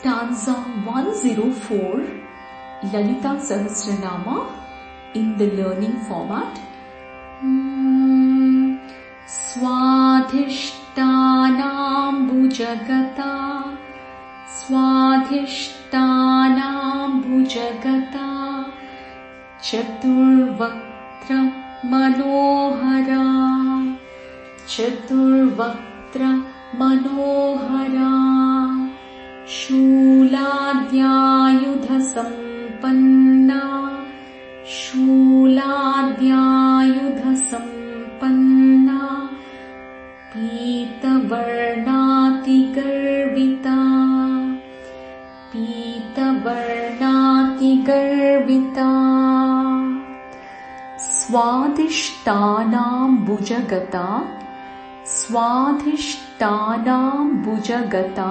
stanza 104 Lalita Sahasranama in the learning format. स्वाधिष्ठानाम्बुजगता स्वाधिष्ठानाम्बुजगता चतुर्वक्त्र मनोहरा चतुर्वक्त्र मनोहरा शूलाद्यायुधसम्पन्ना शूलाद्यायुधसम्पन्ना पीतवर्णातिगर्विता पीतवर्णातिगर्विता। स्वादिष्टानाम्बुजगता स्वाधिष्ठानाम्बुजगता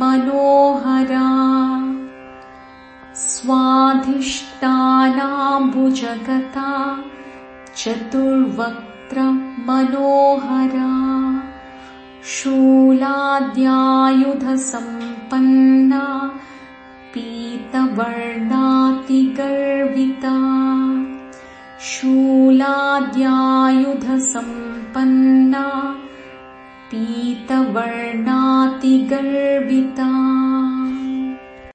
मनोहरा स्वाधिष्ठानाम्बुजगता चतुर्वक्त्र मनोहरा शूलाद्यायुधसम्पन्ना शूलाद्यायुधसम्पन्ना पीतवर्णातिगर्विता